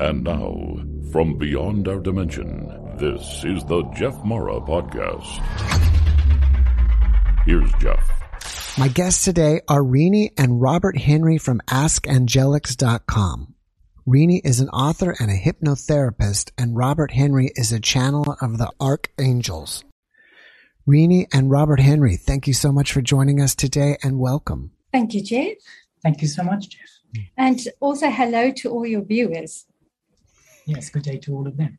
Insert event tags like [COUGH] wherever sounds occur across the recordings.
And now, from beyond our dimension, this is the Jeff Mara Podcast. Here's Jeff. My guests today are Rini and Robert Henry from AskAngelics.com. Rini is an author and a hypnotherapist, and Robert Henry is a channel of the archangels. Rini and Robert Henry, thank you so much for joining us today and welcome. Thank you, Jeff. Thank you so much, Jeff. And also hello to all your viewers. Yes, good day to all of them.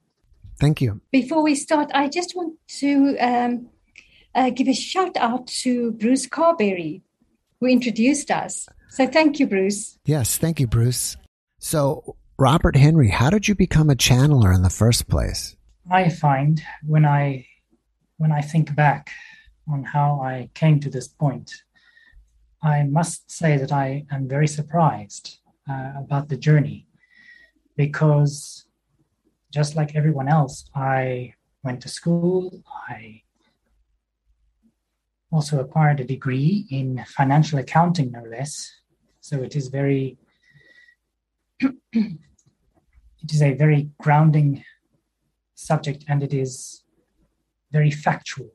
Thank you. Before we start, I just want to um, uh, give a shout out to Bruce Carberry, who introduced us. So thank you, Bruce. Yes, thank you, Bruce. So, Robert Henry, how did you become a channeler in the first place? I find when I when I think back on how I came to this point, I must say that I am very surprised uh, about the journey because just like everyone else, I went to school. I also acquired a degree in financial accounting, no less. So it is very, [CLEARS THROAT] it is a very grounding subject and it is very factual.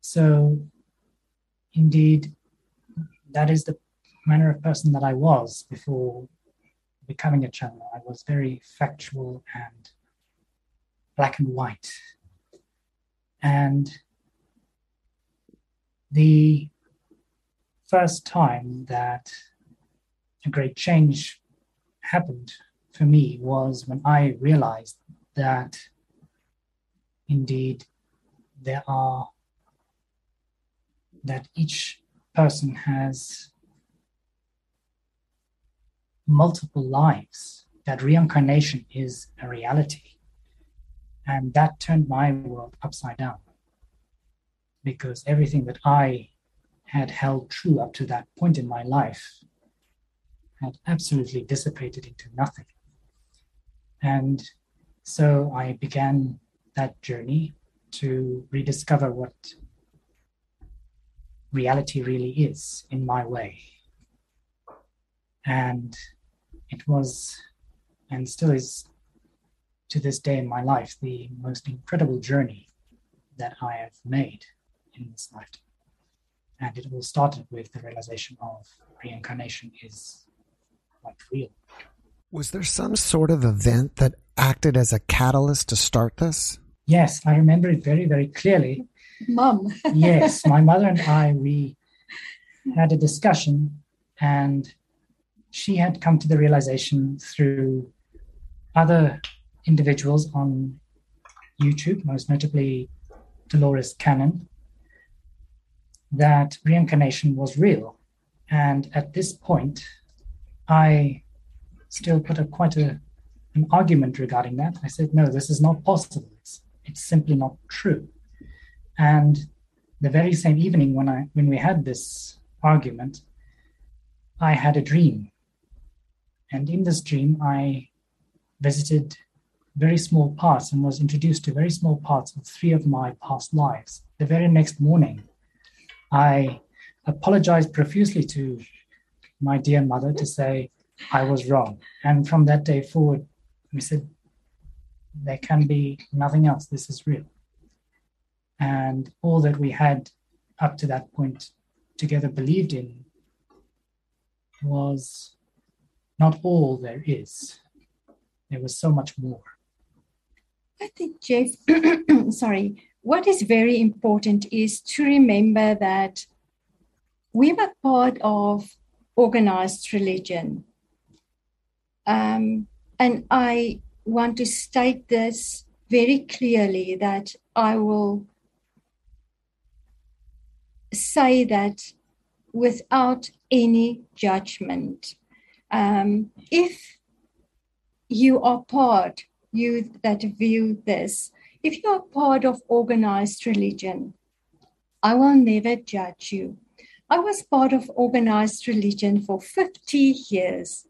So, indeed, that is the manner of person that I was before becoming a channel. I was very factual and black and white. And the first time that a great change happened for me was when I realized that indeed there are, that each person has multiple lives, that reincarnation is a reality. And that turned my world upside down because everything that I had held true up to that point in my life had absolutely dissipated into nothing. And so I began that journey to rediscover what reality really is in my way. And it was and still is to this day in my life the most incredible journey that I have made in this lifetime. And it all started with the realization of reincarnation is like real. Was there some sort of event that acted as a catalyst to start this? Yes, I remember it very, very clearly. Mum. yes, my mother and I, we had a discussion, and she had come to the realization through other individuals on YouTube, most notably Dolores Cannon, that reincarnation was real. And at this point, I still put a quite a, an argument regarding that. I said, no, this is not possible. It's, it's simply not true. And the very same evening when I when we had this argument, I had a dream and in this dream, I visited very small parts and was introduced to very small parts of three of my past lives. The very next morning, I apologized profusely to my dear mother to say I was wrong. And from that day forward, we said, there can be nothing else. This is real. And all that we had up to that point together believed in was not all there is. There was so much more. I think, Jeff, [CLEARS THROAT] sorry, what is very important is to remember that we were part of organized religion. Um, and I want to state this very clearly that I will say that without any judgment um, if you are part, you that view this, if you are part of organized religion, I will never judge you. I was part of organized religion for 50 years.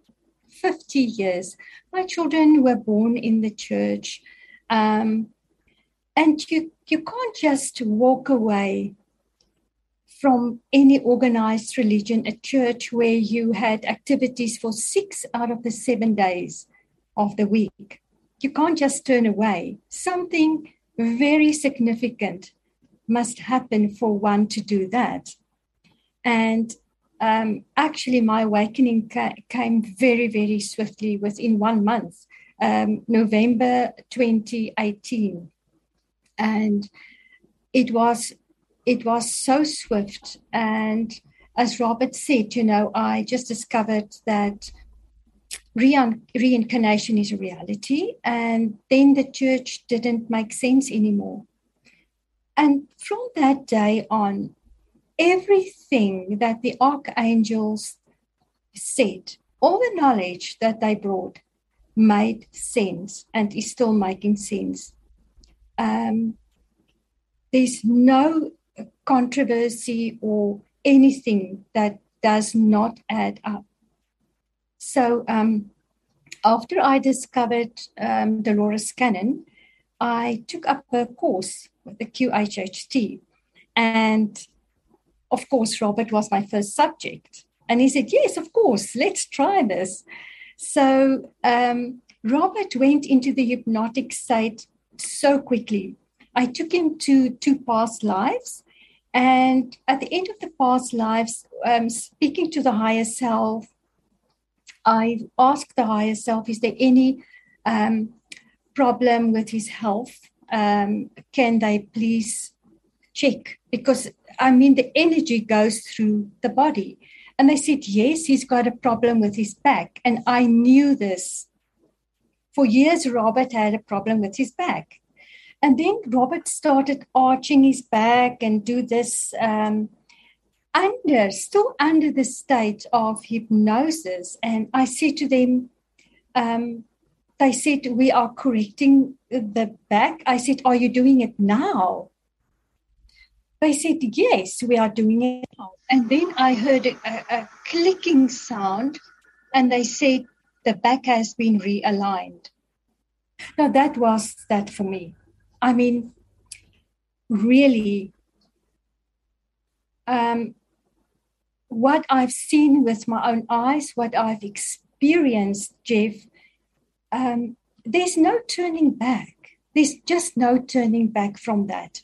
50 years. My children were born in the church. Um, and you, you can't just walk away from any organized religion, a church where you had activities for six out of the seven days of the week. You can't just turn away. Something very significant must happen for one to do that. And um, actually, my awakening ca- came very, very swiftly within one month, um, November 2018. And it was it was so swift and as robert said you know i just discovered that re- reincarnation is a reality and then the church didn't make sense anymore and from that day on everything that the archangels said, all the knowledge that they brought made sense and is still making sense. Um, there's no controversy or anything that does not add up. So um, after I discovered um, Dolores Cannon, I took up a course with the QHHT. And of course, Robert was my first subject. And he said, Yes, of course, let's try this. So um, Robert went into the hypnotic state so quickly. I took him to two past lives. And at the end of the past lives, um, speaking to the higher self, I asked the higher self, Is there any um, problem with his health? Um, can they please check? Because I mean, the energy goes through the body. And they said, yes, he's got a problem with his back. And I knew this. For years, Robert had a problem with his back. And then Robert started arching his back and do this um, under, still under the state of hypnosis. And I said to them, um, they said, we are correcting the back. I said, are you doing it now? They said, Yes, we are doing it now. And then I heard a, a, clicking sound, and they said, The back has been realigned. Now, that was that for me. I mean, really, um, what I've seen with my own eyes, what I've experienced, Jeff, um, there's no turning back. There's just no turning back from that.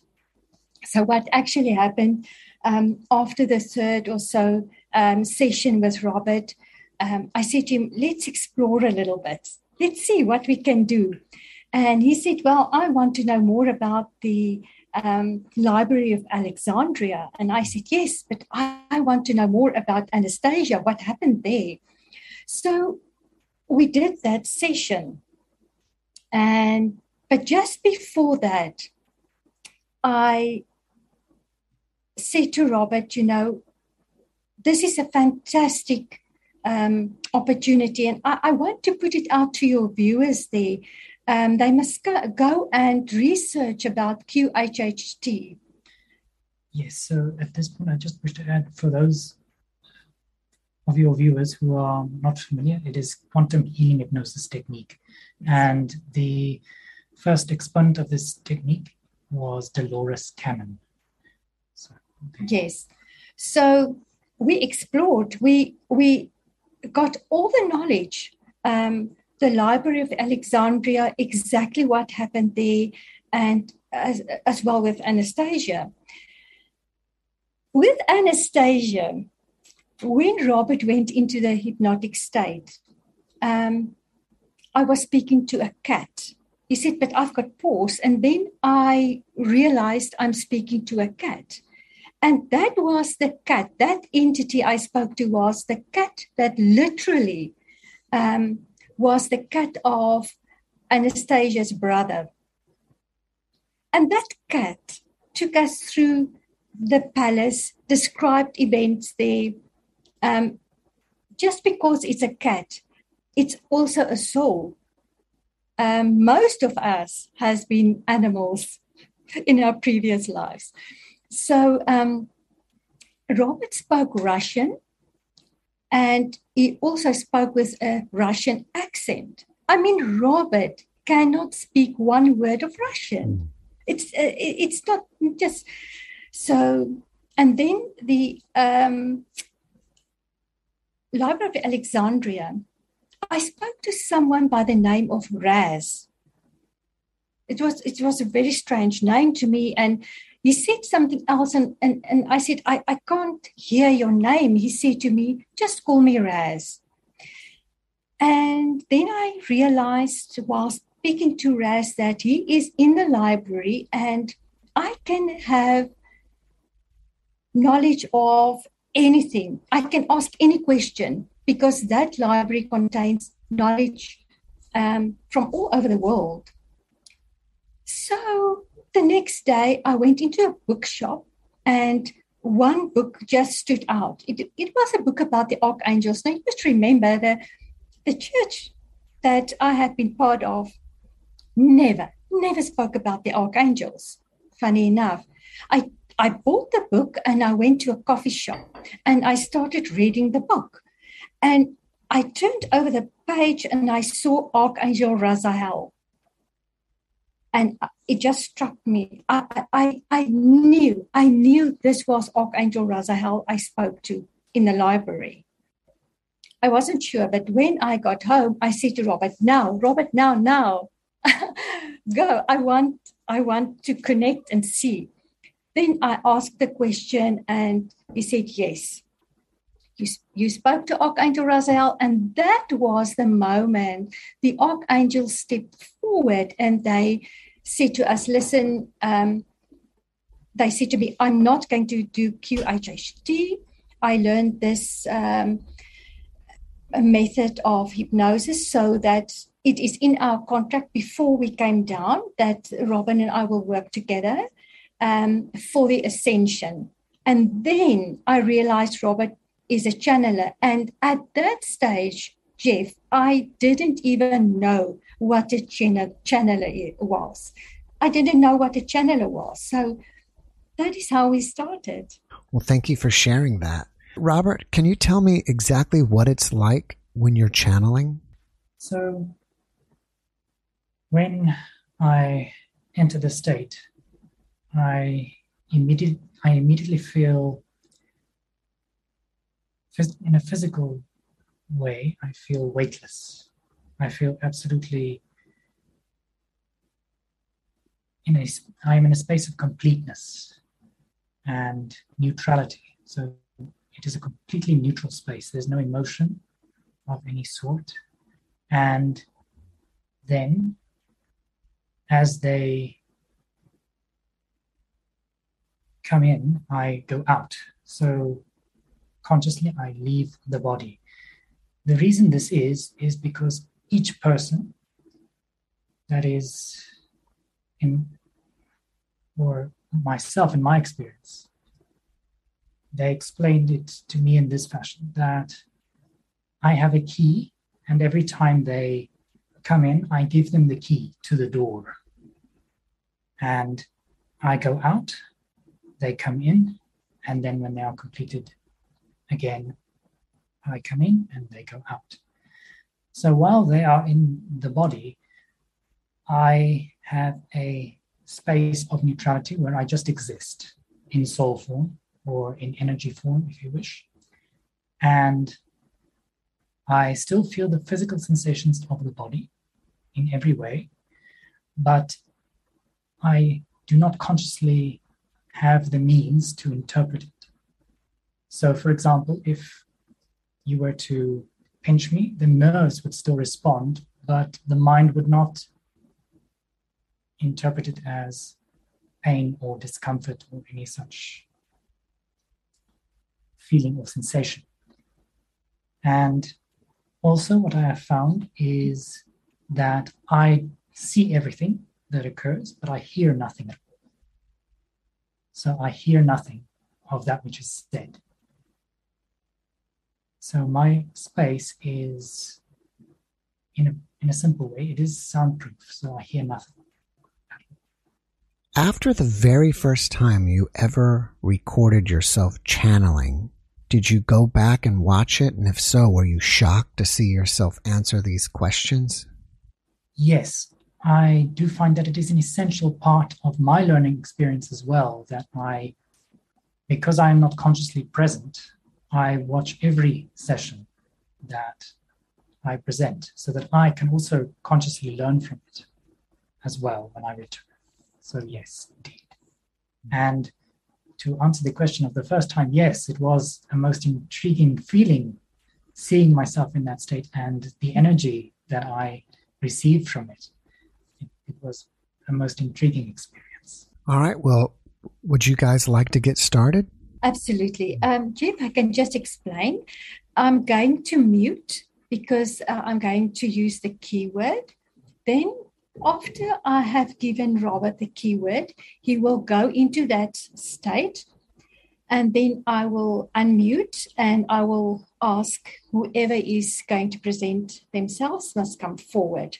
So, what actually happened um, after the third or so um, session with Robert, um, I said to him, let's explore a little bit. Let's see what we can do. And he said, Well, I want to know more about the um, Library of Alexandria. And I said, Yes, but I, I want to know more about Anastasia, what happened there. So we did that session. And but just before that, I said to Robert, you know, this is a fantastic um, opportunity, and I, I, want to put it out to your viewers there. Um, they must go, and research about QHHT. Yes, so at this point, I just wish to add for those of your viewers who are not familiar, it is quantum healing hypnosis technique. And the first exponent of this technique was Dolores Cannon. Yes. So we explored, we we got all the knowledge, um, the Library of Alexandria, exactly what happened there, and as, as well with Anastasia. With Anastasia, when Robert went into the hypnotic state, um, I was speaking to a cat. He said, But I've got paws. And then I realized I'm speaking to a cat. And that was the cat, that entity I spoke to was the cat that literally um, was the cat of Anastasia's brother. And that cat took us through the palace, described events there. Um, just because it's a cat, it's also a soul. Um, most of us has been animals [LAUGHS] in our previous lives. So um, Robert spoke Russian and he also spoke with a Russian accent. I mean, Robert cannot speak one word of Russian. Hmm. It's uh, it's not just so. And then the um, Library of Alexandria. I spoke to someone by the name of Raz. It was it was a very strange name to me, and he said something else, and and, and I said, I, I can't hear your name. He said to me, just call me Raz. And then I realized while speaking to Raz that he is in the library and I can have knowledge of anything. I can ask any question because that library contains knowledge um, from all over the world. So the next day, I went into a bookshop and one book just stood out. It, it was a book about the archangels. Now, you must remember that the church that I had been part of never, never spoke about the archangels. Funny enough, I I bought the book and I went to a coffee shop and I started reading the book. And I turned over the page and I saw Archangel Raziel. And uh, it just struck me. I, I, I knew, I knew this was Archangel Raziel I spoke to in the library. I wasn't sure, but when I got home, I said to Robert, now, Robert, now, now, [LAUGHS] go. I want, I want to connect and see. Then I asked the question, and he said, Yes. You, you spoke to Archangel Raziel, and that was the moment the Archangel stepped forward and they said to us, Listen, um, they said to me, I'm not going to do QHHT. I learned this um, method of hypnosis so that it is in our contract before we came down that Robin and I will work together um, for the ascension. And then I realized Robert is a channeler. And at that stage, Jeff, I didn't even know what a channel, channeler was. I didn't know what a channeler was. So that is how we started. Well, thank you for sharing that. Robert, can you tell me exactly what it's like when you're channeling? So, when I enter the state, I immediately I immediately feel in a physical way, I feel weightless. I feel absolutely in a I am in a space of completeness and neutrality. So it is a completely neutral space. There's no emotion of any sort. And then as they come in, I go out. So consciously, I leave the body. The reason this is, is because each person that is in, or myself in my experience, they explained it to me in this fashion that I have a key, and every time they come in, I give them the key to the door. And I go out they come in, and then when they are completed again, I come in and they go out. So while they are in the body, I have a space of neutrality where I just exist in soul form or in energy form, if you wish. And I still feel the physical sensations of the body in every way, but I do not consciously have the means to interpret. So, for example, if you were to pinch me, the nerves would still respond, but the mind would not interpret it as pain or discomfort or any such feeling or sensation. And also, what I have found is that I see everything that occurs, but I hear nothing at all. so I hear nothing of that which is said. So my space is, in a, in a simple way, it is soundproof, so I hear nothing. After the very first time you ever recorded yourself channeling, did you go back and watch it? And if so, were you shocked to see yourself answer these questions? Yes, I do find that it is an essential part of my learning experience as well. That I, because I am not consciously present, I watch every session that I present so that I can also consciously learn from it as well when I return. So, yes, indeed. And to answer the question of the first time, yes, it was a most intriguing feeling seeing myself in that state and the energy that I received from it. It, it was a most intriguing experience. All right. Well, would you guys like to get started? Absolutely. Um, Jeff, I can just explain. I'm going to mute because uh, I'm going to use the keyword. Then, after I have given Robert the keyword, he will go into that state. And then I will unmute and I will ask whoever is going to present themselves must come forward.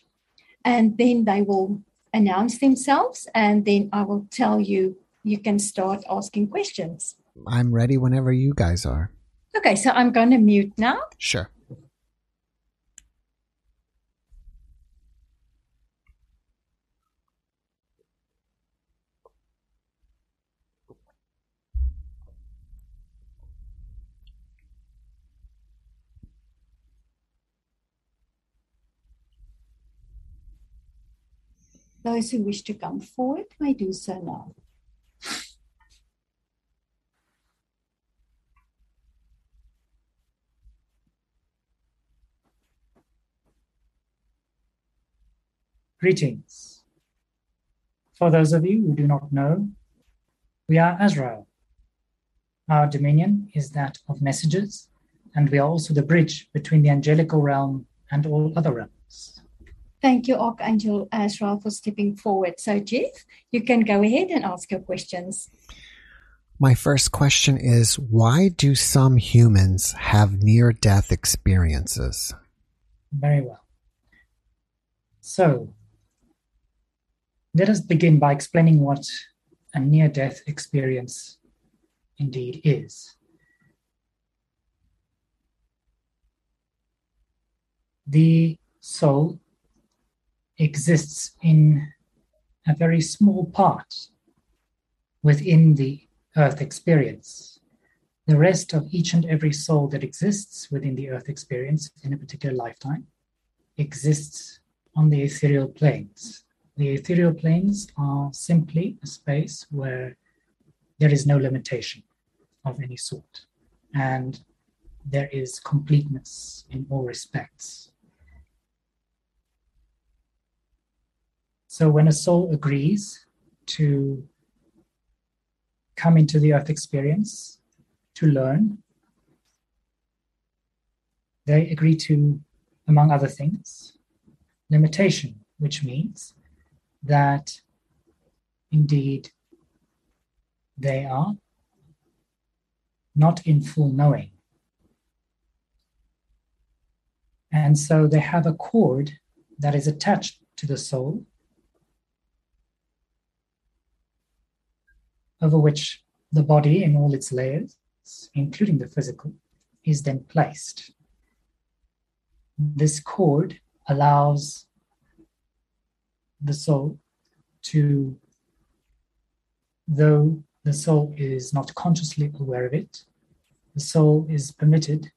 And then they will announce themselves. And then I will tell you, you can start asking questions. I'm ready whenever you guys are. Okay, so I'm going to mute now. Sure. Those who wish to come forward may do so now. Greetings. For those of you who do not know, we are Azrael. Our dominion is that of messages, and we are also the bridge between the angelical realm and all other realms. Thank you, Archangel Azrael, for stepping forward. So, Jeff, you can go ahead and ask your questions. My first question is why do some humans have near death experiences? Very well. So, let us begin by explaining what a near death experience indeed is. The soul exists in a very small part within the earth experience. The rest of each and every soul that exists within the earth experience in a particular lifetime exists on the ethereal planes. The ethereal planes are simply a space where there is no limitation of any sort, and there is completeness in all respects. So, when a soul agrees to come into the earth experience to learn, they agree to, among other things, limitation, which means that indeed they are not in full knowing. And so they have a cord that is attached to the soul, over which the body in all its layers, including the physical, is then placed. This cord allows the soul to, though the soul is not consciously aware of it, the soul is permitted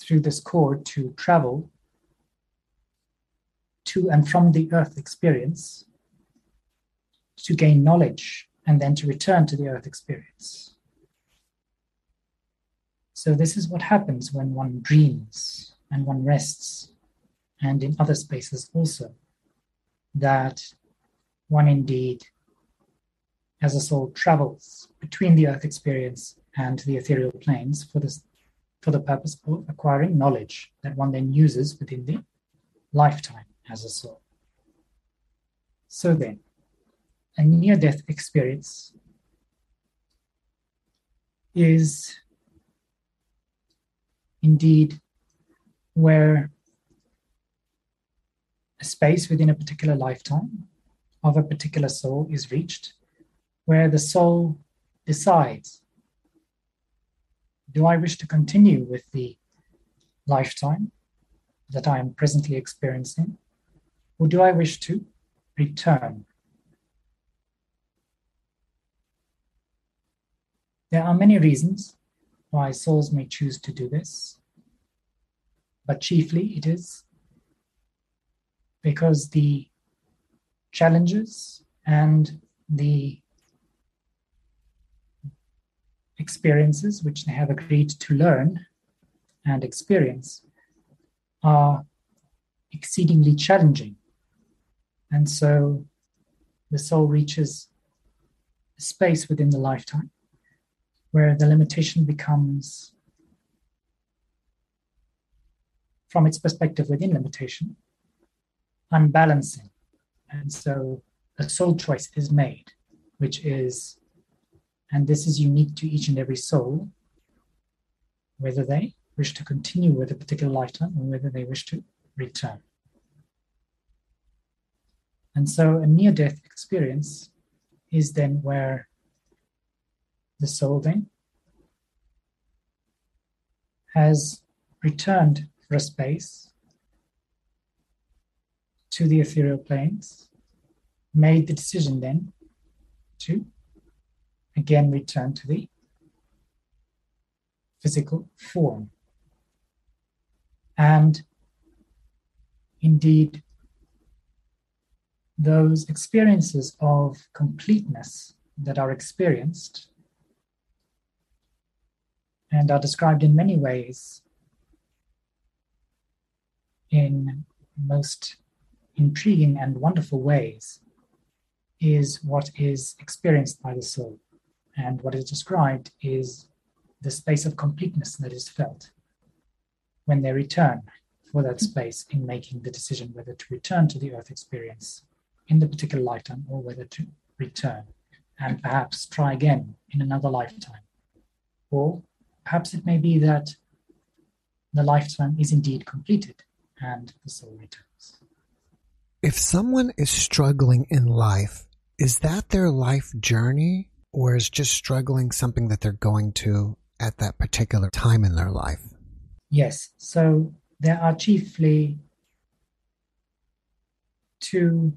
through this cord to travel to and from the earth experience to gain knowledge and then to return to the earth experience. So, this is what happens when one dreams and one rests and in other spaces also, that one indeed, as a soul, travels between the earth experience and the ethereal planes for this for the purpose of acquiring knowledge that one then uses within the lifetime as a soul. So then, a near death experience is indeed where a space within a particular lifetime of a particular soul is reached, where the soul decides do I wish to continue with the lifetime that I am presently experiencing, or do I wish to return? There are many reasons why souls may choose to do this. but chiefly it is because the challenges and the experiences which they have agreed to learn and experience are exceedingly challenging. And so the soul reaches a space within the lifetime where the limitation becomes, from its perspective within limitation, unbalancing. And so a soul choice is made, which is, and this is unique to each and every soul, whether they wish to continue with a particular lifetime or whether they wish to return. And so a near death experience is then where the soul then has returned for a space to the ethereal planes, made the decision then to again return to the physical form. And indeed, those experiences of completeness that are experienced and are described in many ways in most intriguing and wonderful ways is what is experienced by the soul. And what is described is the space of completeness that is felt when they return for that space in making the decision whether to return to the earth experience in the particular lifetime or whether to return and perhaps try again in another lifetime. Or perhaps it may be that the lifetime is indeed completed and the soul returns. If someone is struggling in life, is that their life journey or is just struggling something that they're going to at that particular time in their life? Yes. So there are chiefly two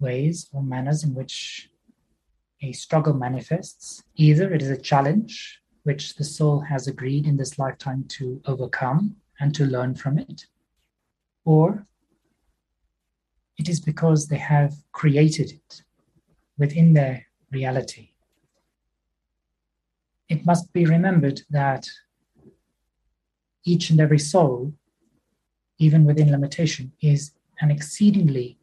ways or manners in which a struggle manifests. Either it is a challenge which the soul has agreed in this lifetime to overcome and to learn from it, or it is because they have created it within their reality. It must be remembered that each and every soul, even within limitation, is an exceedingly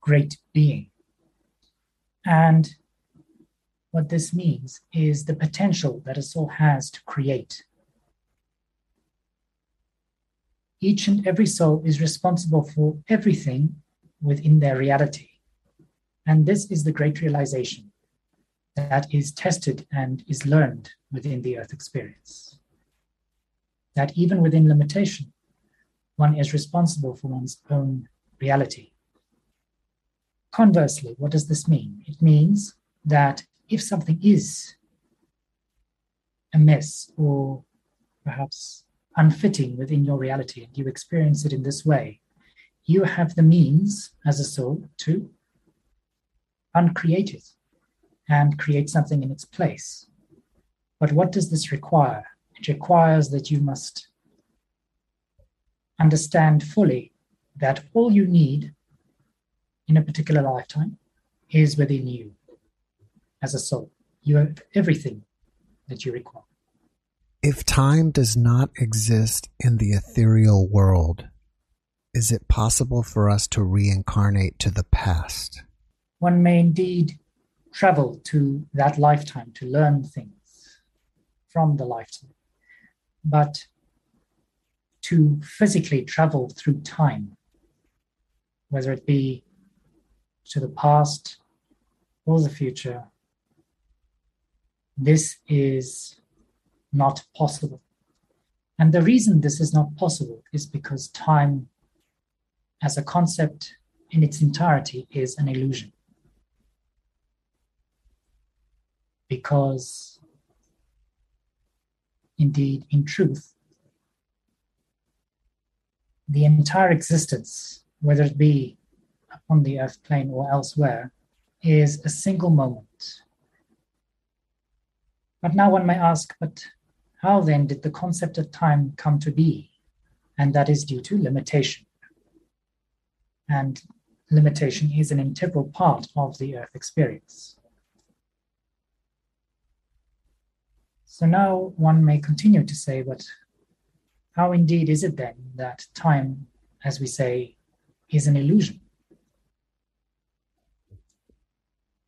great being. And what this means is the potential that a soul has to create. Each and every soul is responsible for everything within their reality. And this is the great realization that is tested and is learned within the earth experience. That even within limitation, one is responsible for one's own reality. Conversely, what does this mean? It means that if something is a mess or perhaps unfitting within your reality and you experience it in this way, you have the means as a soul to uncreate it and create something in its place. But what does this require? It requires that you must understand fully that all you need in a particular lifetime is within you as a soul. You have everything that you require. If time does not exist in the ethereal world, is it possible for us to reincarnate to the past? One may indeed travel to that lifetime to learn things from the lifetime. But to physically travel through time, whether it be to the past or the future, this is not possible. And the reason this is not possible is because time as a concept in its entirety is an illusion. Because, indeed, in truth, the entire existence, whether it be on the earth plane or elsewhere is a single moment. But now one may ask, but how then did the concept of time come to be? And that is due to limitation. And limitation is an integral part of the earth experience. So now one may continue to say, but how indeed is it then that time, as we say, is an illusion?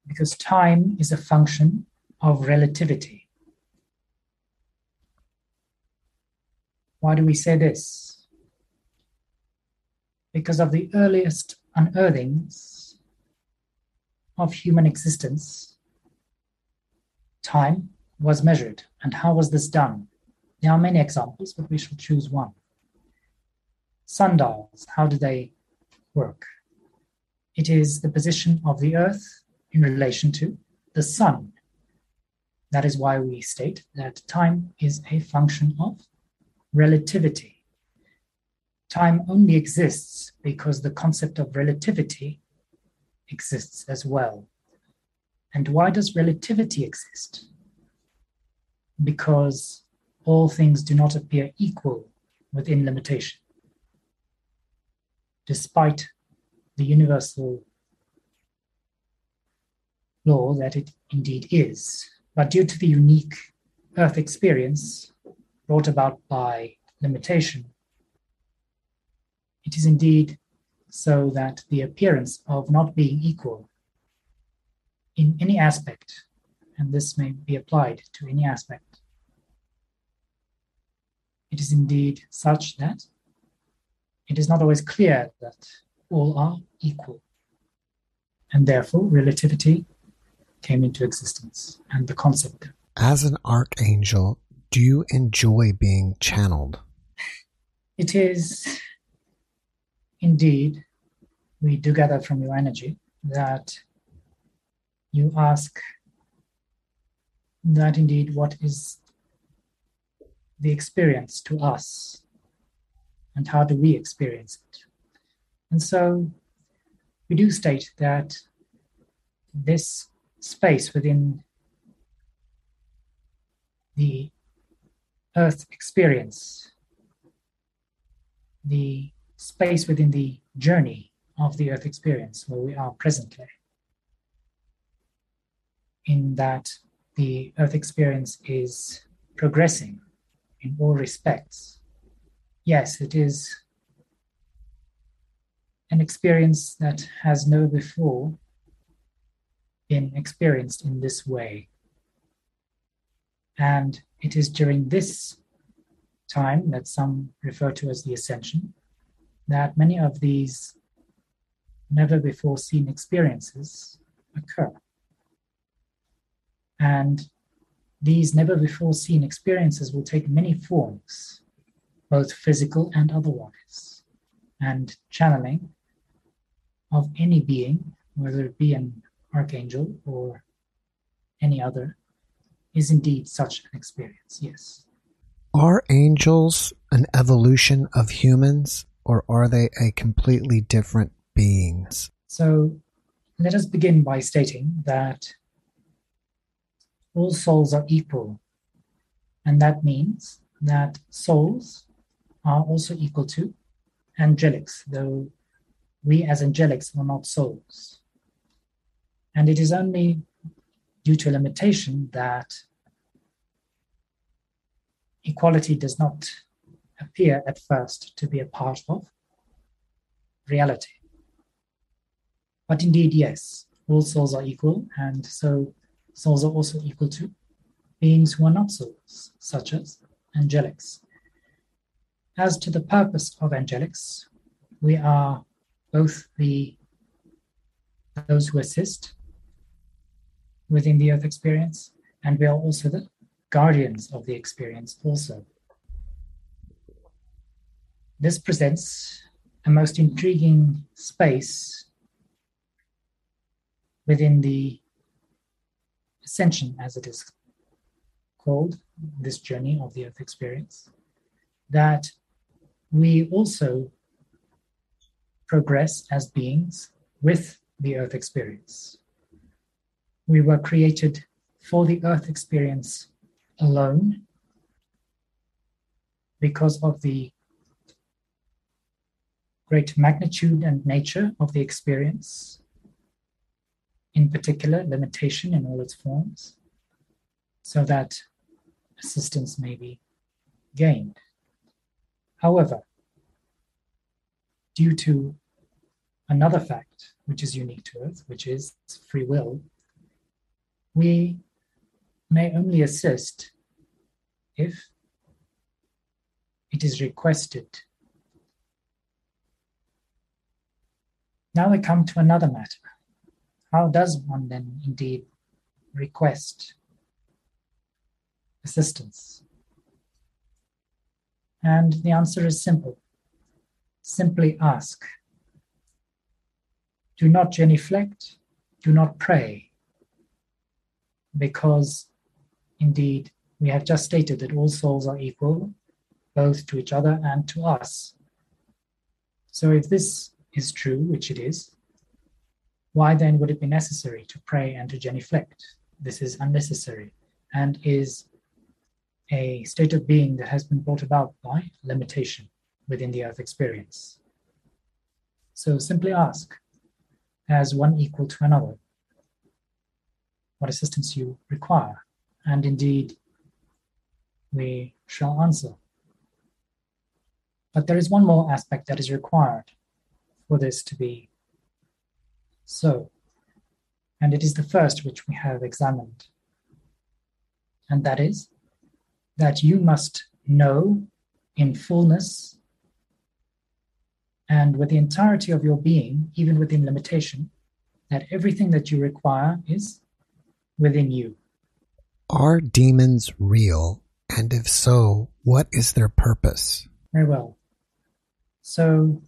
Because time is a function of relativity. Why do we say this? Because of the earliest unearthings of human existence, time was measured. And how was this done? There are many examples, but we shall choose one. Sundials, how do they work? It is the position of the earth in relation to the sun. That is why we state that time is a function of relativity. Time only exists because the concept of relativity exists as well. And why does relativity exist? Because all things do not appear equal within limitation, despite the universal law that it indeed is. But due to the unique Earth experience brought about by limitation, it is indeed so that the appearance of not being equal in any aspect, and this may be applied to any aspect, it is indeed such that it is not always clear that all are equal. And therefore, relativity came into existence and the concept. As an archangel, do you enjoy being channeled? It is indeed, we do gather from your energy that you ask that indeed what is the experience to us and how do we experience it. And so we do state that this space within the earth experience, the space within the journey of the earth experience where we are presently, in that the earth experience is progressing in all respects. Yes, it is an experience that has never before been experienced in this way. And it is during this time that some refer to as the ascension that many of these never before seen experiences occur. And these never before seen experiences will take many forms, both physical and otherwise. And channeling of any being, whether it be an archangel or any other, is indeed such an experience, yes. Are angels an evolution of humans, or are they a completely different beings? So let us begin by stating that all souls are equal. And that means that souls are also equal to angelics, though we as angelics are not souls. And it is only due to a limitation that equality does not appear at first to be a part of reality. But indeed, yes, all souls are equal, and so souls are also equal to beings who are not souls, such as angelics. As to the purpose of angelics, we are both the those who assist within the earth experience, and we are also the guardians of the experience also. This presents a most intriguing space within the ascension, as it is called, this journey of the earth experience, that we also progress as beings with the earth experience. We were created for the earth experience alone because of the great magnitude and nature of the experience, in particular, limitation in all its forms, so that assistance may be gained. However, due to another fact which is unique to Earth, which is free will, we may only assist if it is requested. Now we come to another matter. How does one then indeed request assistance? And the answer is simple simply ask. Do not genuflect, do not pray, because indeed we have just stated that all souls are equal, both to each other and to us. So if this is true, which it is, why then would it be necessary to pray and to genuflect? This is unnecessary and is a state of being that has been brought about by limitation within the earth experience. So simply ask, as one equal to another, what assistance you require, and indeed we shall answer. But there is one more aspect that is required for this to be so, and it is the first which we have examined, and that is that you must know in fullness and with the entirety of your being, even within limitation, that everything that you require is within you. Are demons real? And if so, what is their purpose? Very well. So,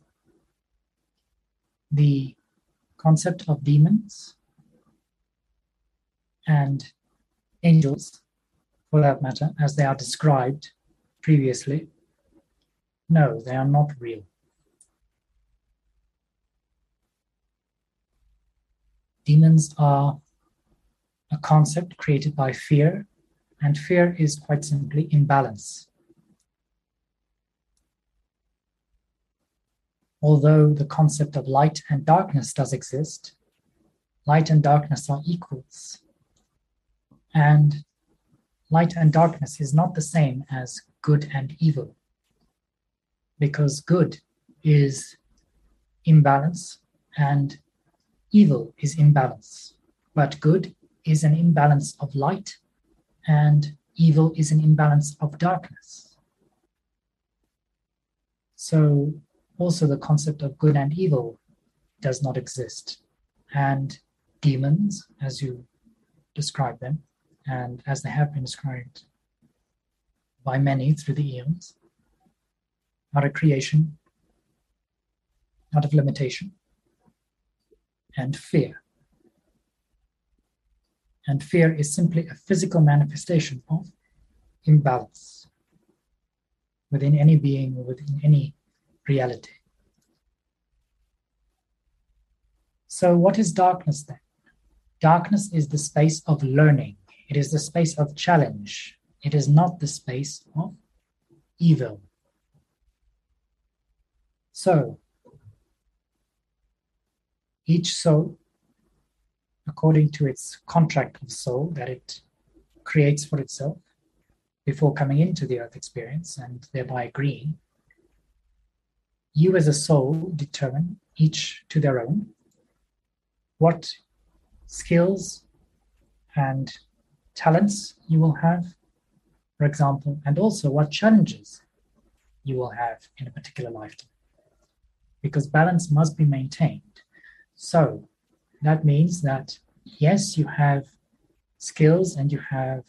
the concept of demons and angels, for that matter, as they are described previously, no, they are not real. Demons are a concept created by fear, and fear is quite simply imbalance. Although the concept of light and darkness does exist, light and darkness are equals. And light and darkness is not the same as good and evil, because good is imbalance and evil is imbalance, but good is an imbalance of light, and evil is an imbalance of darkness. So, also the concept of good and evil does not exist. And demons, as you describe them, and as they have been described by many through the eons, are a creation out of limitation and fear. And fear is simply a physical manifestation of imbalance within any being or within any reality. So, what is darkness then? Darkness is the space of learning, it is the space of challenge, it is not the space of evil. So, each soul, according to its contract of soul that it creates for itself before coming into the earth experience and thereby agreeing, you as a soul determine, each to their own, what skills and talents you will have, for example, and also what challenges you will have in a particular lifetime. Because balance must be maintained. So that means that yes, you have skills and you have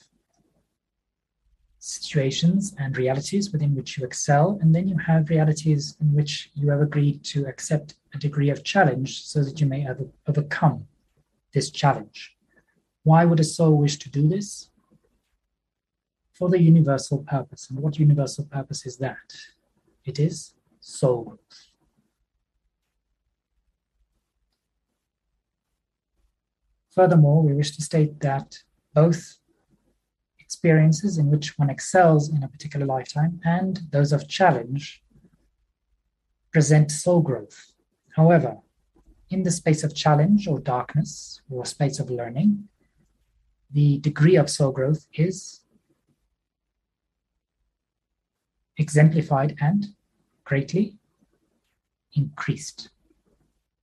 situations and realities within which you excel, and then you have realities in which you have agreed to accept a degree of challenge so that you may over- overcome this challenge. Why would a soul wish to do this? For the universal purpose. And what universal purpose is that? It is soul Furthermore, we wish to state that both experiences in which one excels in a particular lifetime and those of challenge present soul growth. However, in the space of challenge or darkness or space of learning, the degree of soul growth is exemplified and greatly increased.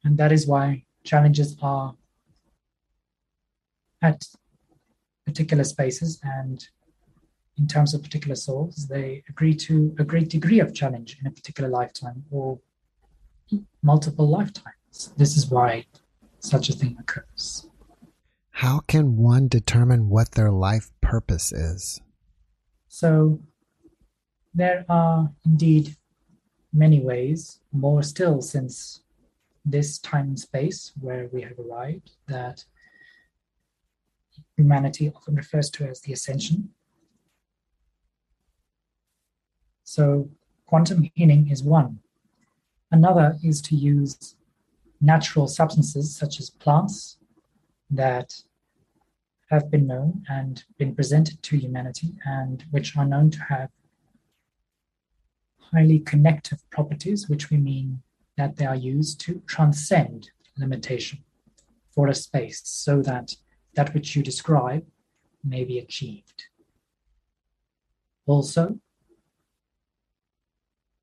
And that is why challenges are at particular spaces and in terms of particular souls, they agree to a great degree of challenge in a particular lifetime or multiple lifetimes. This is why such a thing occurs. How can one determine what their life purpose is? So, there are indeed many ways, more still since this time and space where we have arrived, that humanity often refers to as the ascension. So, quantum healing is one. Another is to use natural substances such as plants that have been known and been presented to humanity and which are known to have highly connective properties, which we mean that they are used to transcend limitation for a space so that that which you describe may be achieved. Also,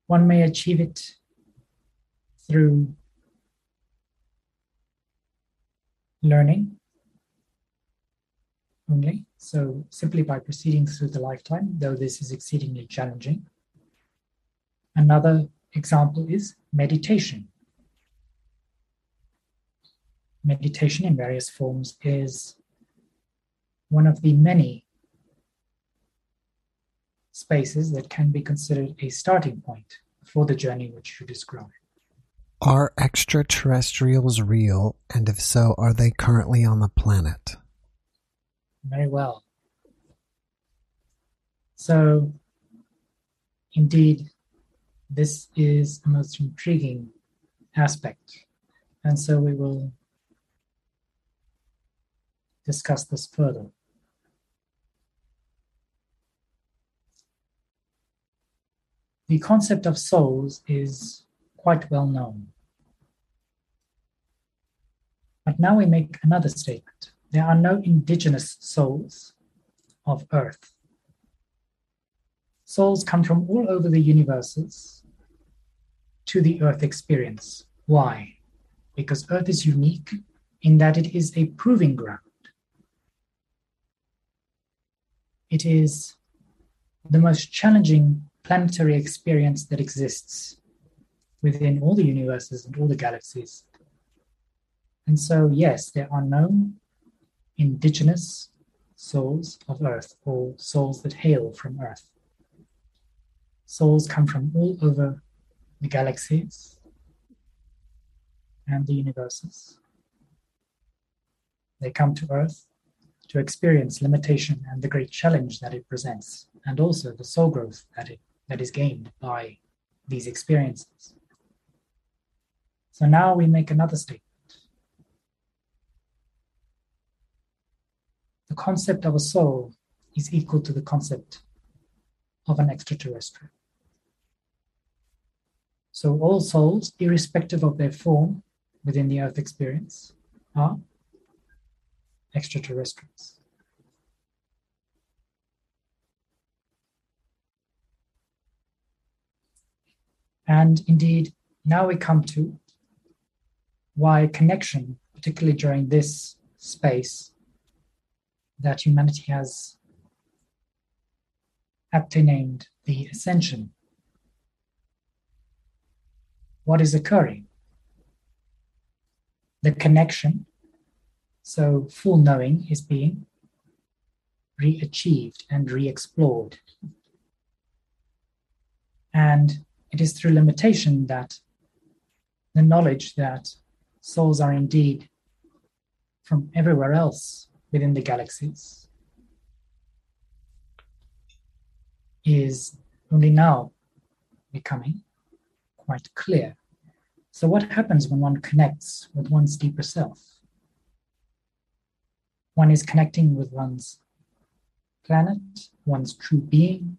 one may achieve it through learning only. So, simply by proceeding through the lifetime, though this is exceedingly challenging. Another example is meditation. Meditation in various forms is one of the many spaces that can be considered a starting point for the journey which you describe. Are extraterrestrials real? And if so, are they currently on the planet? Very well. So, indeed, this is the most intriguing aspect. And so we will discuss this further. The concept of souls is quite well known. But now we make another statement. There are no indigenous souls of Earth. Souls come from all over the universes to the Earth experience. Why? Because Earth is unique in that it is a proving ground. It is the most challenging planetary experience that exists within all the universes and all the galaxies. And so, yes, there are no indigenous souls of Earth or souls that hail from Earth. Souls come from all over the galaxies and the universes. They come to Earth to experience limitation and the great challenge that it presents, and also the soul growth that it that is gained by these experiences. So now we make another statement. The concept of a soul is equal to the concept of an extraterrestrial. So all souls, irrespective of their form within the earth experience, are extraterrestrials. And indeed, now we come to why connection, particularly during this space that humanity has aptly named the ascension, what is occurring. The connection, so full knowing, is being re achieved and re explored. And it is through limitation that the knowledge that souls are indeed from everywhere else within the galaxies is only now becoming quite clear. So, what happens when one connects with one's deeper self? one is connecting with one's planet, one's true being,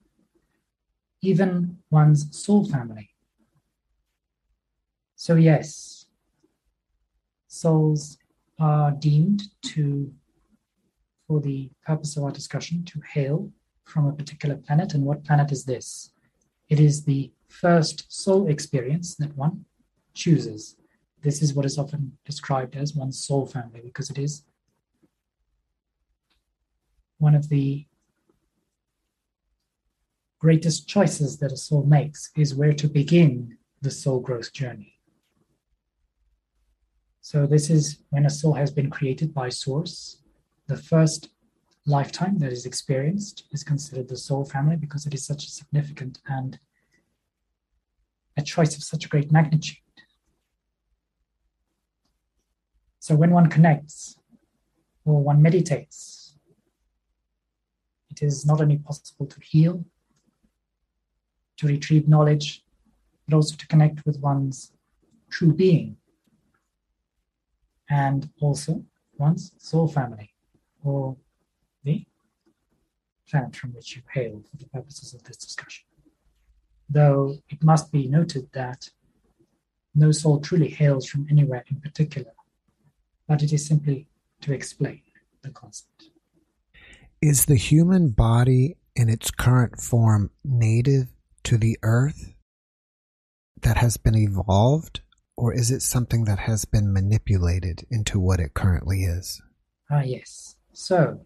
even one's soul family. So, yes, souls are deemed to, for the purpose of our discussion, to hail from a particular planet. And what planet is this? It is the first soul experience that one chooses. This is what is often described as one's soul family because it is one of the greatest choices that a soul makes is where to begin the soul growth journey. So, this is when a soul has been created by Source. The first lifetime that is experienced is considered the soul family because it is such a significant and a choice of such a great magnitude. So, when one connects or one meditates, it is not only possible to heal, to retrieve knowledge, but also to connect with one's true being and also one's soul family or the planet from which you hail for the purposes of this discussion. Though it must be noted that no soul truly hails from anywhere in particular, but it is simply to explain the concept. Is the human body in its current form native to the earth that has been evolved, or is it something that has been manipulated into what it currently is? Ah, yes. So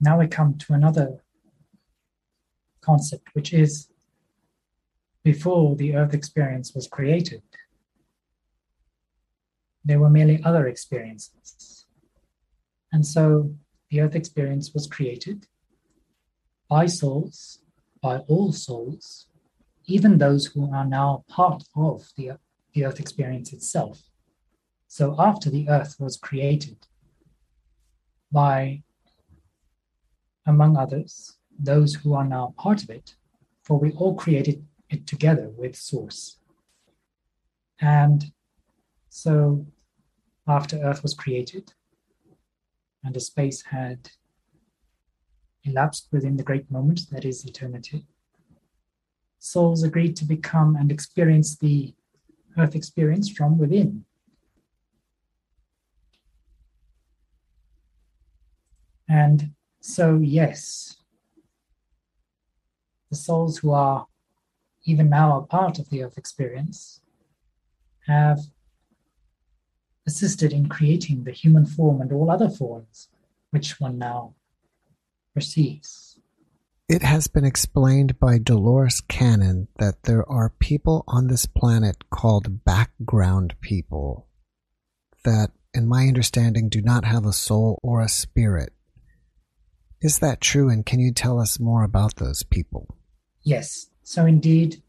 now we come to another concept, which is before the earth experience was created, there were merely other experiences. And so the earth experience was created by souls by all souls, even those who are now part of the, the earth experience itself. So after the earth was created by, among others, those who are now part of it, for we all created it together with Source. And so after Earth was created and a space had elapsed within the great moment that is eternity. Souls agreed to become and experience the earth experience from within. And so, yes, the souls who are even now a part of the earth experience have assisted in creating the human form and all other forms which one now It has been explained by Dolores Cannon that there are people on this planet called background people that, in my understanding, do not have a soul or a spirit. Is that true, and can you tell us more about those people? Yes. So, indeed,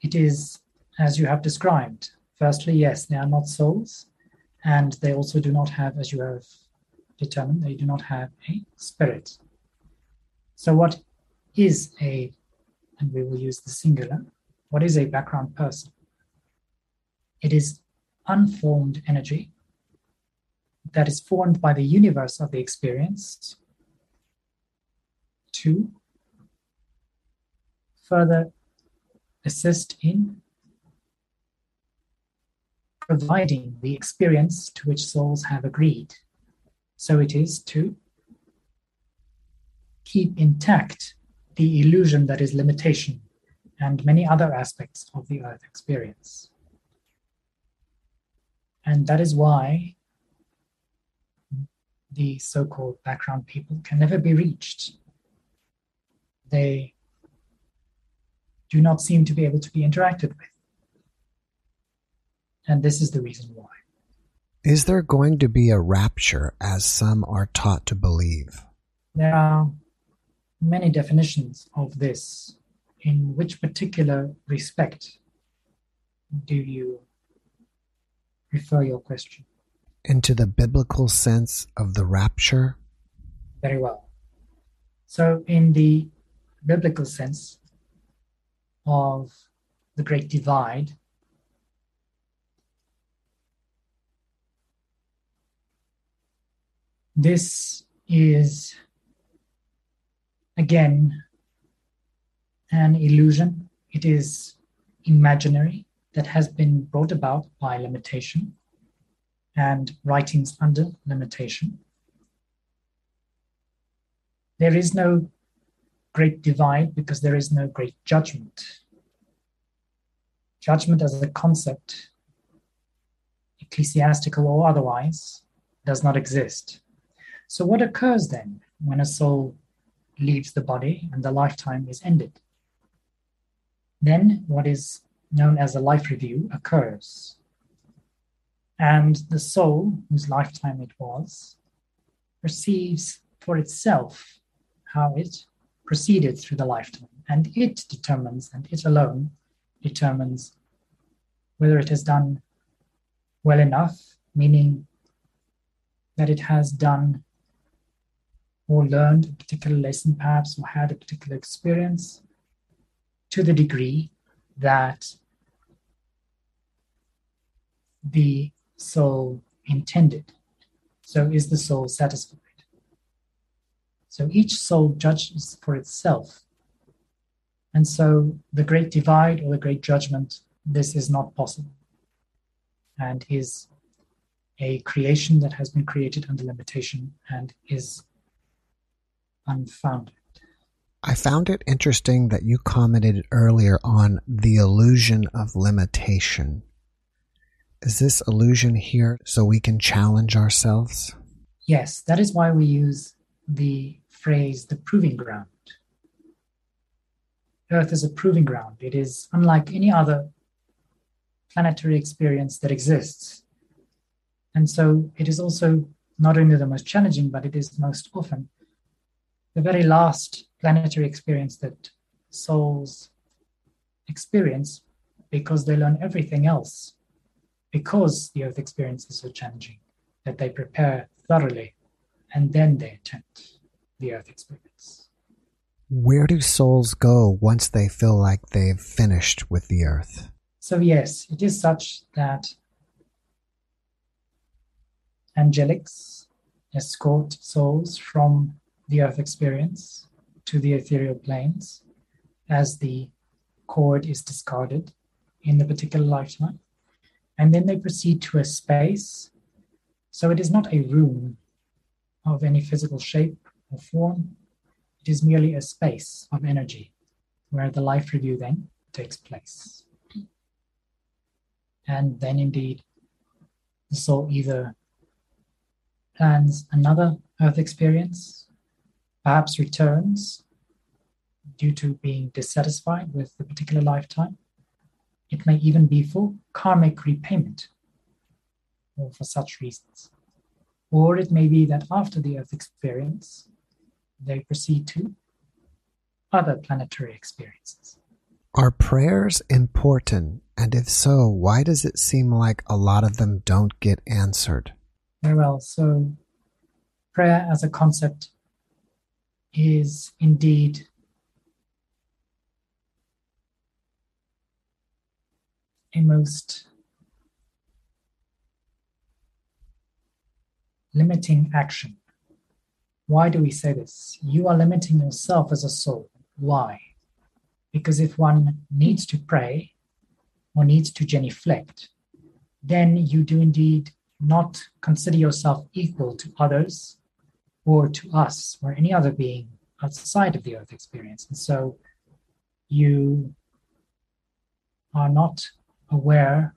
it is as you have described. Firstly, yes, they are not souls, and they also do not have, as you have determined, they do not have a spirit. So, what is a, and we will use the singular, what is a background person? It is unformed energy that is formed by the universe of the experience to further assist in providing the experience to which souls have agreed. So it is to keep intact the illusion that is limitation and many other aspects of the earth experience. And that is why the so called background people can never be reached. They do not seem to be able to be interacted with. And this is the reason why. Is there going to be a rapture as some are taught to believe? There are many definitions of this. In which particular respect do you refer your question? Into the biblical sense of the rapture? Very well. So, in the biblical sense of the great divide, This is, again, an illusion. It is imaginary that has been brought about by limitation and writings under limitation. There is no great divide because there is no great judgment. Judgment as a concept, ecclesiastical or otherwise, does not exist. So, what occurs then when a soul leaves the body and the lifetime is ended? Then, what is known as a life review occurs. And the soul, whose lifetime it was, perceives for itself how it proceeded through the lifetime. And it determines, and it alone determines whether it has done well enough, meaning that it has done or learned a particular lesson, perhaps, or had a particular experience to the degree that the soul intended. So, is the soul satisfied? So, each soul judges for itself. And so, the great divide or the great judgment, this is not possible and is a creation that has been created under limitation and is unfounded. I found it interesting that you commented earlier on the illusion of limitation. Is this illusion here so we can challenge ourselves? Yes, that is why we use the phrase the proving ground. Earth is a proving ground. It is unlike any other planetary experience that exists. And so it is also not only the most challenging, but it is most often the very last planetary experience that souls experience because they learn everything else because the earth experience is so challenging that they prepare thoroughly and then they attempt the earth experience. Where do souls go once they feel like they've finished with the earth? So, yes, it is such that angelics escort souls from the earth experience to the ethereal planes as the cord is discarded in the particular lifetime. And then they proceed to a space. So it is not a room of any physical shape or form, it is merely a space of energy where the life review then takes place. And then indeed, the soul either plans another earth experience, perhaps returns due to being dissatisfied with the particular lifetime. It may even be for karmic repayment or for such reasons. Or it may be that after the earth experience, they proceed to other planetary experiences. Are prayers important? And if so, why does it seem like a lot of them don't get answered? Very well. So, prayer as a concept is indeed a most limiting action. Why do we say this? You are limiting yourself as a soul. Why? Because if one needs to pray or needs to genuflect, then you do indeed not consider yourself equal to others or to us or any other being outside of the earth experience. And so you are not aware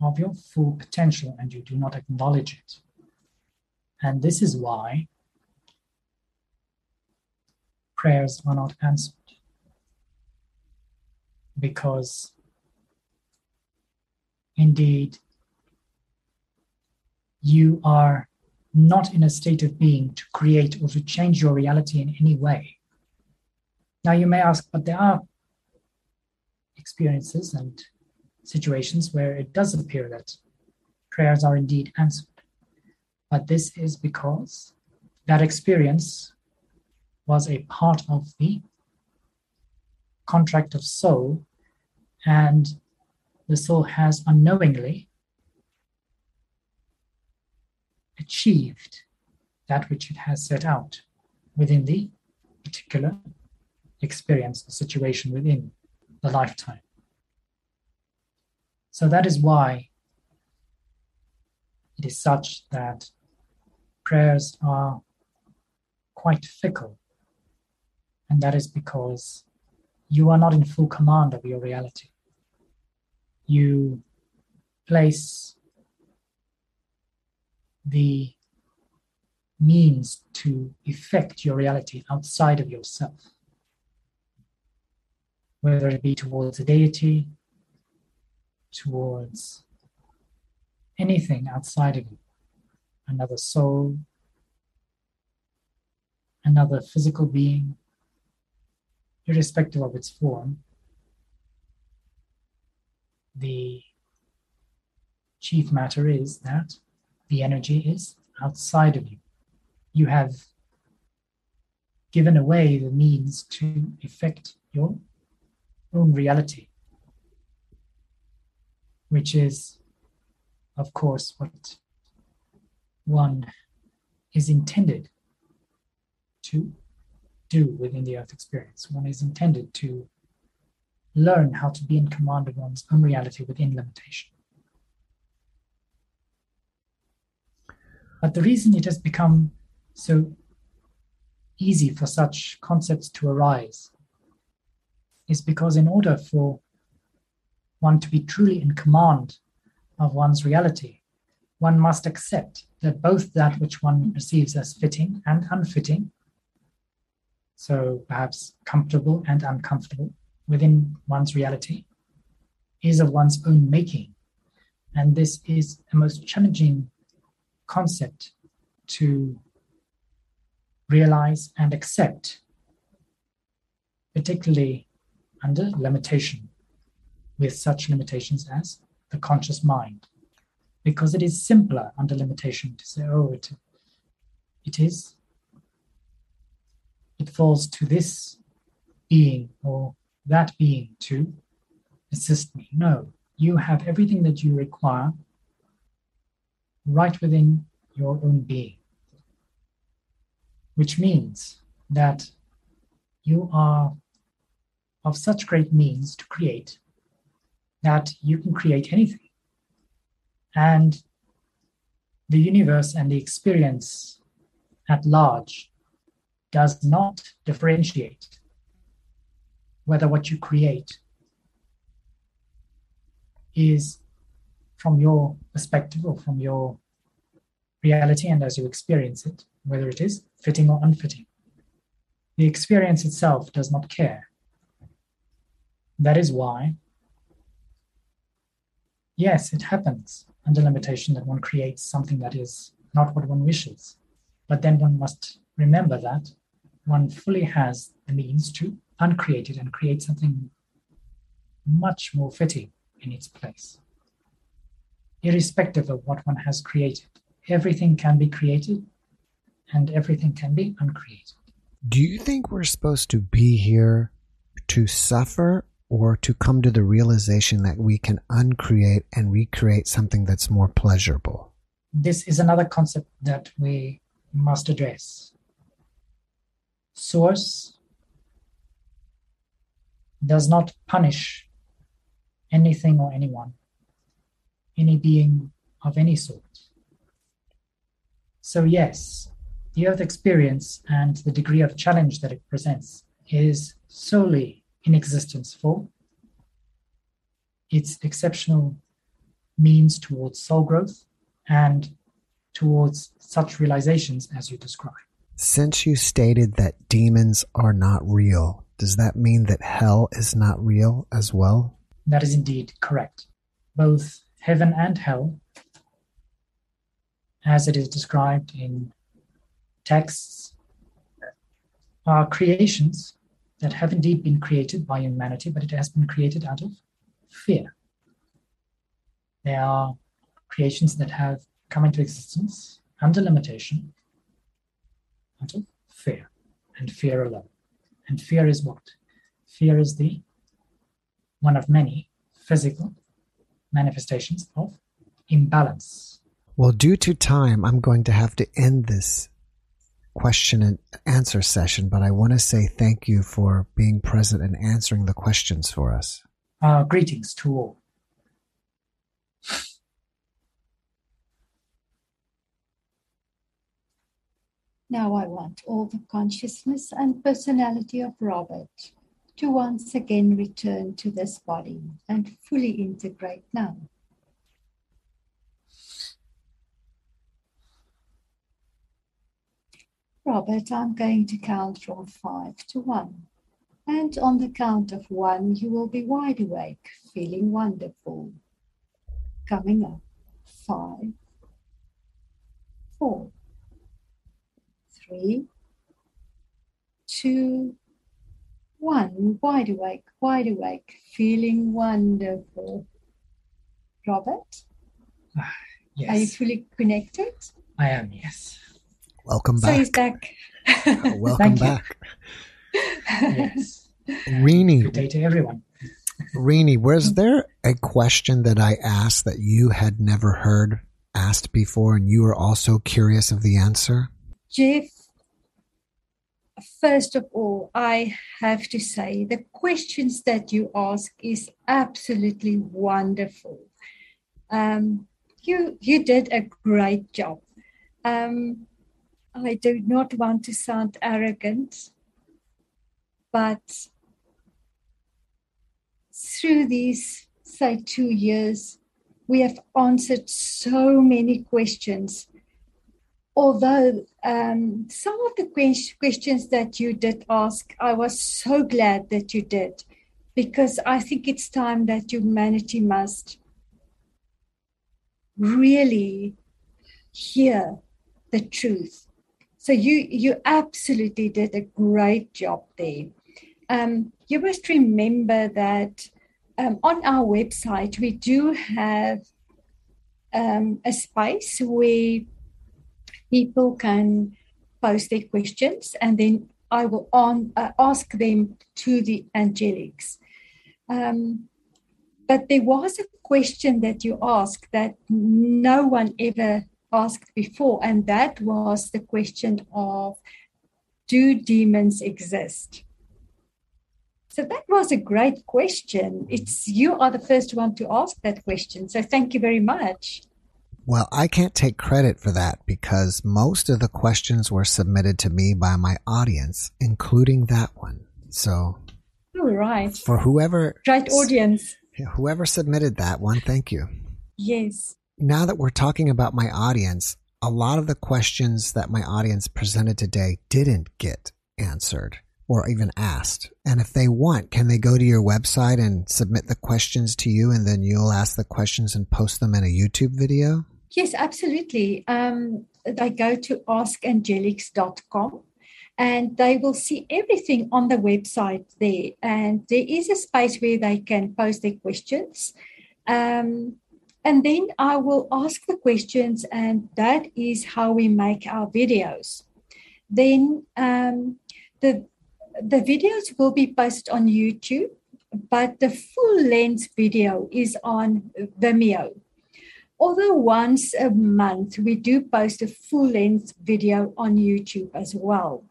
of your full potential and you do not acknowledge it. And this is why prayers are not answered. Because indeed, you are not in a state of being to create or to change your reality in any way. Now, you may ask, but there are experiences and situations where it does appear that prayers are indeed answered. But this is because that experience was a part of the contract of soul, and the soul has unknowingly achieved that which it has set out within the particular experience or situation within the lifetime. So that is why it is such that prayers are quite fickle. And that is because you are not in full command of your reality. You place the means to effect your reality outside of yourself, whether it be towards a deity, towards anything outside of you, another soul, another physical being, irrespective of its form. The chief matter is that the energy is outside of you. You have given away the means to effect your own reality, which is, of course, what one is intended to do within the earth experience. One is intended to learn how to be in command of one's own reality within limitation. But the reason it has become so easy for such concepts to arise is because, in order for one to be truly in command of one's reality, one must accept that both that which one perceives as fitting and unfitting, so perhaps comfortable and uncomfortable within one's reality, is of one's own making. And this is a most challenging concept to realize and accept, particularly under limitation, with such limitations as the conscious mind. Because it is simpler under limitation to say, oh, it, it is, it falls to this being or that being to assist me. No, you have everything that you require right within your own being, which means that you are of such great means to create that you can create anything. And the universe and the experience at large does not differentiate whether what you create is from your perspective or from your reality and as you experience it, whether it is fitting or unfitting. The experience itself does not care. That is why, yes, it happens under limitation that one creates something that is not what one wishes. But then one must remember that one fully has the means to uncreate it and create something much more fitting in its place irrespective of what one has created. Everything can be created and everything can be uncreated. Do you think we're supposed to be here to suffer or to come to the realization that we can uncreate and recreate something that's more pleasurable? This is another concept that we must address. Source does not punish anything or anyone any being of any sort. So, yes, the Earth experience and the degree of challenge that it presents is solely in existence for its exceptional means towards soul growth and towards such realizations as you describe. Since you stated that demons are not real, does that mean that hell is not real as well? That is indeed correct. Both heaven and hell, as it is described in texts, are creations that have indeed been created by humanity, but it has been created out of fear. They are creations that have come into existence under limitation, out of fear, and fear alone. And fear is what? Fear is the one of many physical manifestations of imbalance. Well, due to time, I'm going to have to end this question and answer session, but I want to say thank you for being present and answering the questions for us. Uh, greetings to all. Now I want all the consciousness and personality of Robert to once again return to this body and fully integrate now. Robert, I'm going to count from five to one. And on the count of one, you will be wide awake, feeling wonderful. Coming up, five, four, three, two, one. Wide awake, wide awake, feeling wonderful. Robert, [SIGHS] Yes, are you fully connected? I am. Yes, Welcome back. So he's back. back. Oh, [LAUGHS] welcome back. yes. Rini, Good day to everyone. Rini, was there a question that I asked that you had never heard asked before and you were also curious of the answer? Jeff, first of all, I have to say the questions that you ask is absolutely wonderful. Um, you you did a great job. Um, I do not want to sound arrogant, but through these say two years, we have answered so many questions although um, some of the que- questions that you did ask, I was so glad that you did, because I think it's time that humanity must really hear the truth. So you you absolutely did a great job there. Um, you must remember that um, on our website we do have um, a space where people can post their questions and then I will on, uh, ask them to the angelics. Um, but there was a question that you asked that no one ever asked before, and that was the question of do demons exist? So that was a great question. It's you are the first one to ask that question. So thank you very much. Well, I can't take credit for that because most of the questions were submitted to me by my audience, including that one. So All right. for whoever right audience. whoever submitted that one, thank you. Yes. Now that we're talking about my audience, a lot of the questions that my audience presented today didn't get answered or even asked. And if they want, can they go to your website and submit the questions to you and then you'll ask the questions and post them in a YouTube video? Yes, absolutely. Um, they go to askangelics.com and they will see everything on the website there. And there is a space where they can post their questions. Um, and then I will ask the questions, and that is how we make our videos. Then um, the the videos will be posted on YouTube, but the full length video is on Vimeo although once a month we do post a full length video on YouTube as well.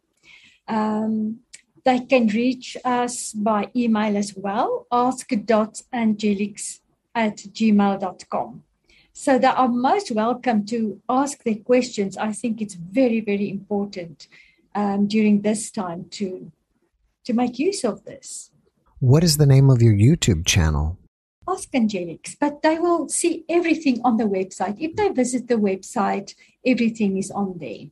Um, they can reach us by email as well, ask.angelics at gmail.com. So they are most welcome to ask their questions. I think it's very, very important um, during this time to, to make use of this. What is the name of your YouTube channel? Ask angelics but they will see everything on the website if they visit the website everything is on there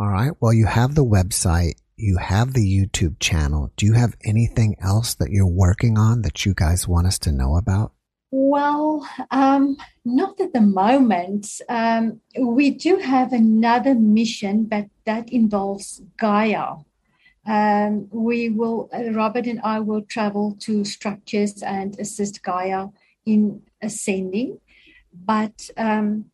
All right. Well, you have the website, you have the YouTube channel. Do you have anything else that you're working on that you guys want us to know about? well um, not at the moment um, we do have another mission but that involves gaia um, we will, uh, Robert and I will travel to structures and assist Gaia in ascending. But um,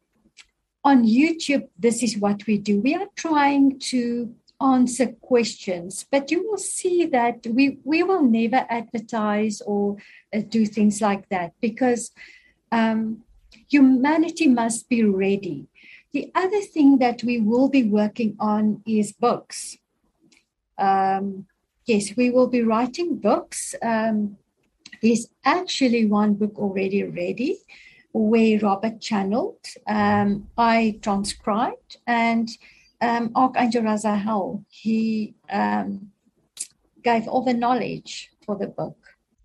on YouTube, this is what we do. We are trying to answer questions, but you will see that we, we will never advertise or uh, do things like that because um, humanity must be ready the other thing that we will be working on is books. Um, yes, we will be writing books. Um, there's actually one book already ready where Robert channeled, um, I transcribed, and um, Archangel Raziel, he um, gave all the knowledge for the book.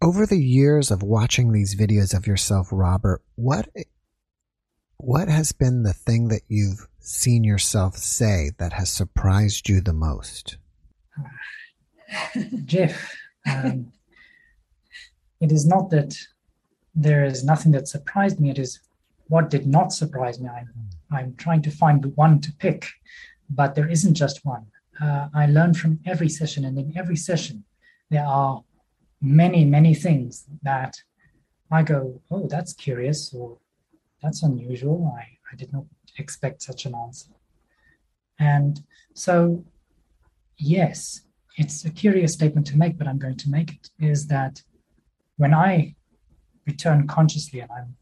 Over the years of watching these videos of yourself, Robert, what what has been the thing that you've seen yourself say that has surprised you the most? Jeff, um, it is not that there is nothing that surprised me. It is what did not surprise me. I'm, I'm trying to find the one to pick, but there isn't just one. Uh, I learn from every session, and in every session, there are many, many things that I go, oh, that's curious, or that's unusual. I, I did not expect such an answer. And so, yes, it's a curious statement to make, but I'm going to make it is that when I return consciously and I'm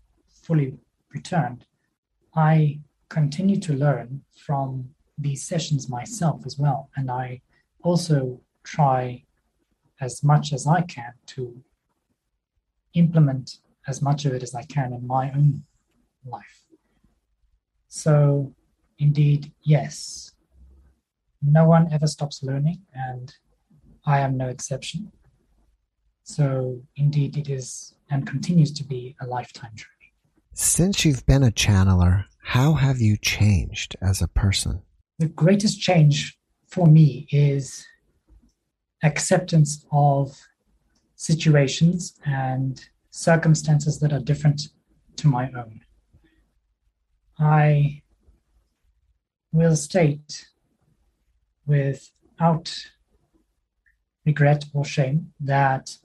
fully returned, I continue to learn from these sessions myself as well. And I also try as much as I can to implement as much of it as I can in my own life. So, indeed, yes, no one ever stops learning, and I am no exception. So, indeed, it is and continues to be a lifetime journey. Since you've been a channeler, how have you changed as a person? The greatest change for me is acceptance of situations and circumstances that are different to my own. I will state without regret or shame that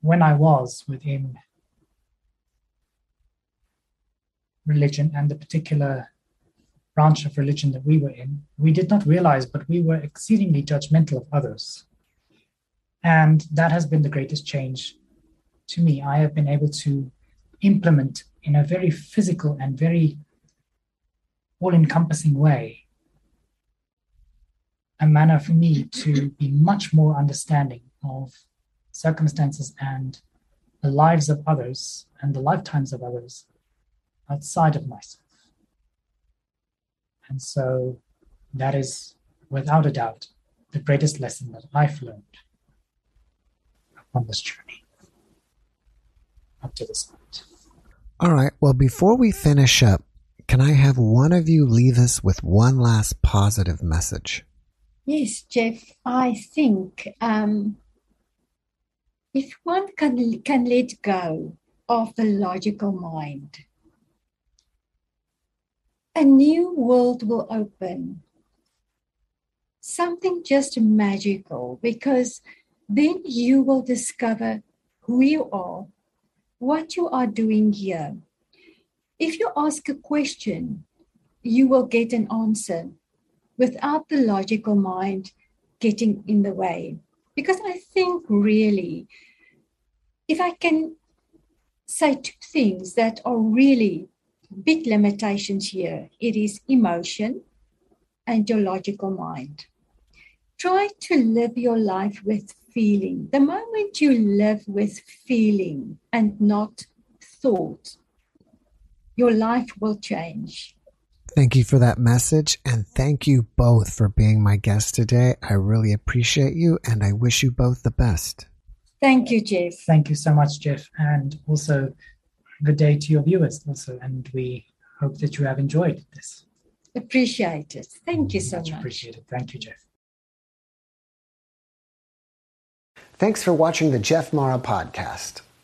when I was within religion and the particular branch of religion that we were in, we did not realize, but we were exceedingly judgmental of others. And that has been the greatest change to me. I have been able to implement in a very physical and very all encompassing way a manner for me to be much more understanding of circumstances and the lives of others and the lifetimes of others outside of myself. And so that is, without a doubt, the greatest lesson that I've learned on this journey up to this point. All right. Well, before we finish up, can I have one of you leave us with one last positive message? Yes, Jeff. I think um, if one can, can let go of the logical mind, a new world will open. Something just magical because then you will discover who you are, what you are doing here. If you ask a question, you will get an answer without the logical mind getting in the way. Because I think really, if I can say two things that are really big limitations here, it is emotion and your logical mind. Try to live your life with feeling. The moment you live with feeling and not thought, your life will change. Thank you for that message, and thank you both for being my guest today. I really appreciate you, and I wish you both the best. Thank you, Jeff. Thank you so much, Jeff, and also good day to your viewers also, and we hope that you have enjoyed this. Appreciate it. Thank you so much. Much appreciated. Thank you, Jeff. Thanks for watching the Jeff Mara podcast.